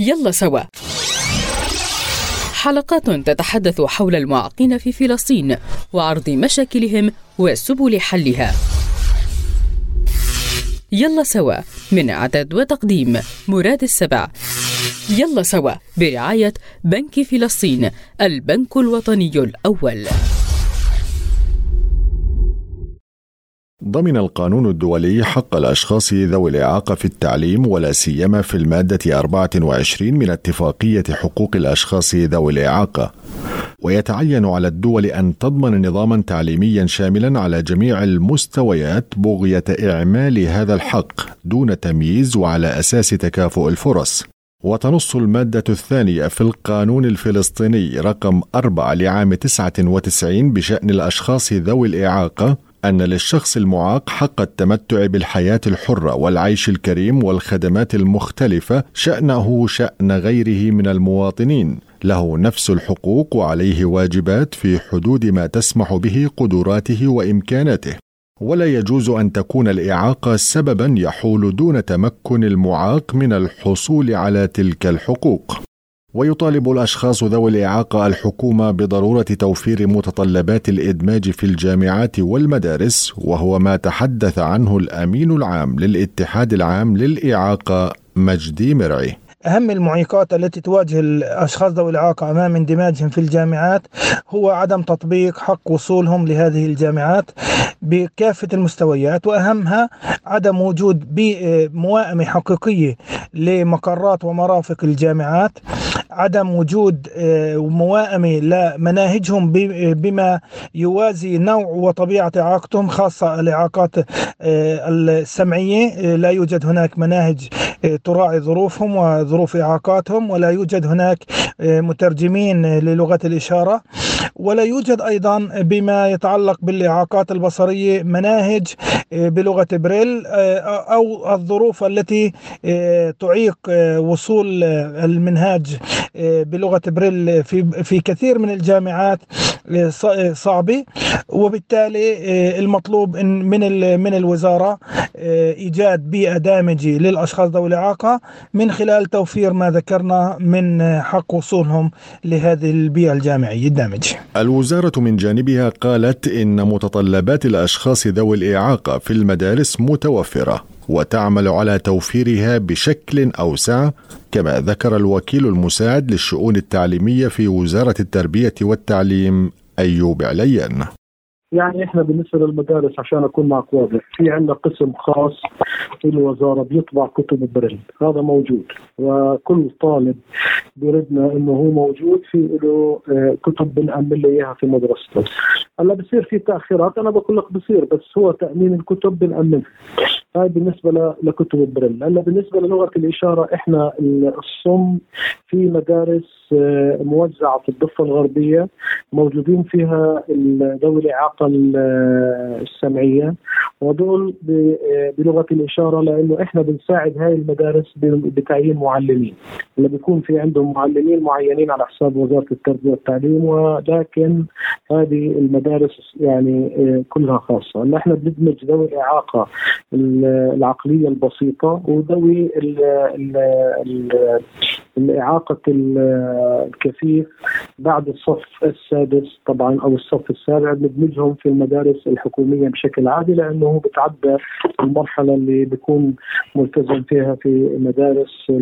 يلا سوا. حلقات تتحدث حول المعاقين في فلسطين وعرض مشاكلهم وسبل حلها. يلا سوا من إعداد وتقديم مراد السبع. يلا سوا برعاية بنك فلسطين البنك الوطني الأول. ضمن القانون الدولي حق الأشخاص ذوي الإعاقة في التعليم ولا سيما في المادة 24 من اتفاقية حقوق الأشخاص ذوي الإعاقة. ويتعين على الدول أن تضمن نظاما تعليميا شاملا على جميع المستويات بغية إعمال هذا الحق دون تمييز وعلى أساس تكافؤ الفرص. وتنص المادة الثانية في القانون الفلسطيني رقم 4 لعام 99 بشأن الأشخاص ذوي الإعاقة أن للشخص المعاق حق التمتع بالحياة الحرة والعيش الكريم والخدمات المختلفة شأنه شأن غيره من المواطنين. له نفس الحقوق وعليه واجبات في حدود ما تسمح به قدراته وإمكاناته. ولا يجوز أن تكون الإعاقة سببا يحول دون تمكن المعاق من الحصول على تلك الحقوق. ويطالب الأشخاص ذوي الإعاقة الحكومة بضرورة توفير متطلبات الإدماج في الجامعات والمدارس وهو ما تحدث عنه الأمين العام للاتحاد العام للإعاقة مجدي مرعي. أهم المعيقات التي تواجه الأشخاص ذوي الإعاقة أمام اندماجهم في الجامعات هو عدم تطبيق حق وصولهم لهذه الجامعات بكافة المستويات وأهمها عدم وجود موائمة حقيقية لمقرات ومرافق الجامعات. عدم وجود آه، موائمة لمناهجهم بما يوازي نوع وطبيعة إعاقتهم خاصة الإعاقات آه، السمعية. آه، لا يوجد هناك مناهج تراعي ظروفهم وظروف إعاقاتهم ولا يوجد هناك مترجمين للغة الإشارة. ولا يوجد أيضا بما يتعلق بالإعاقات البصرية مناهج بلغة بريل أو الظروف التي تعيق وصول المنهاج بلغة بريل في في كثير من الجامعات. صعبة وبالتالي المطلوب من من الوزارة إيجاد بيئة دامجة للأشخاص ذوي الإعاقة من خلال توفير ما ذكرنا من حق وصولهم لهذه البيئة الجامعية الدامجة. الوزارة من جانبها قالت إن متطلبات الأشخاص ذوي الإعاقة في المدارس متوفرة وتعمل على توفيرها بشكل أوسع كما ذكر الوكيل المساعد للشؤون التعليمية في وزارة التربية والتعليم أيوب عليان. يعني إحنا بالنسبة للمدارس عشان أكون معك واضح في عندنا قسم خاص في الوزارة بيطبع كتب بريل هذا موجود. وكل طالب بيردنا إنه هو موجود في له آه، كتب بنأمن له إياها في مدرسته. هلا بصير في تأخيرات أنا بقول لك بصير بس هو تأمين الكتب بنأمنها. هاي بالنسبة لكتب البريل. هلا بالنسبة للغة الإشارة إحنا الصم في مدارس موزعة في الضفة الغربية موجودين فيها ذوي الاعاقه السمعية وهذول آه، بلغة الإشارة لأنه إحنا بنساعد هاي المدارس بتعيين معلمين اللي بيكون في عندهم معلمين معينين على حساب وزارة التربية والتعليم ولكن هذه المدارس يعني آه، كلها خاصة. هلا إحنا بندمج ذوي الإعاقة العقلية البسيطة وذوي الإعاقة الكفيف بعد الصف السادس طبعا أو الصف السابع بندمجهم في المدارس الحكومية بشكل عادي لأنه بتعدى المرحلة اللي بيكون ملتزم فيها في مدارس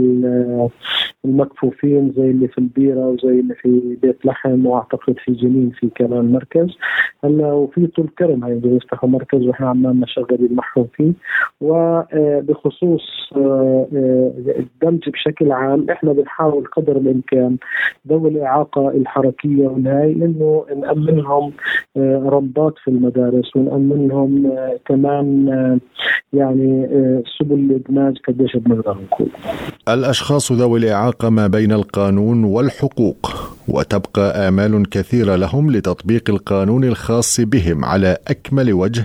المكفوفين زي اللي في البيرة وزي اللي في بيت لحم وأعتقد في جنين في كمان مركز. هلا وفي طول كرم هي يفتحوا مركز وإحنا عمالنا شغالين معهم فيه. وبخصوص آه، آه، الدمج بشكل عام إحنا بنحاول قدر الإمكان ذوي الإعاقة الحركية والهاي إنه نأمنهم آه، ramp ات في المدارس ونأمنهم كمان يعني سبل الإدماج قديش بنقدر نقول. الأشخاص ذوي الإعاقة ما بين القانون والحقوق وتبقى آمال كثيرة لهم لتطبيق القانون الخاص بهم على أكمل وجه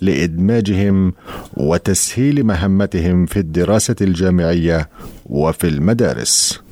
لإدماجهم وتسهيل مهمتهم في الدراسة الجامعية وفي المدارس.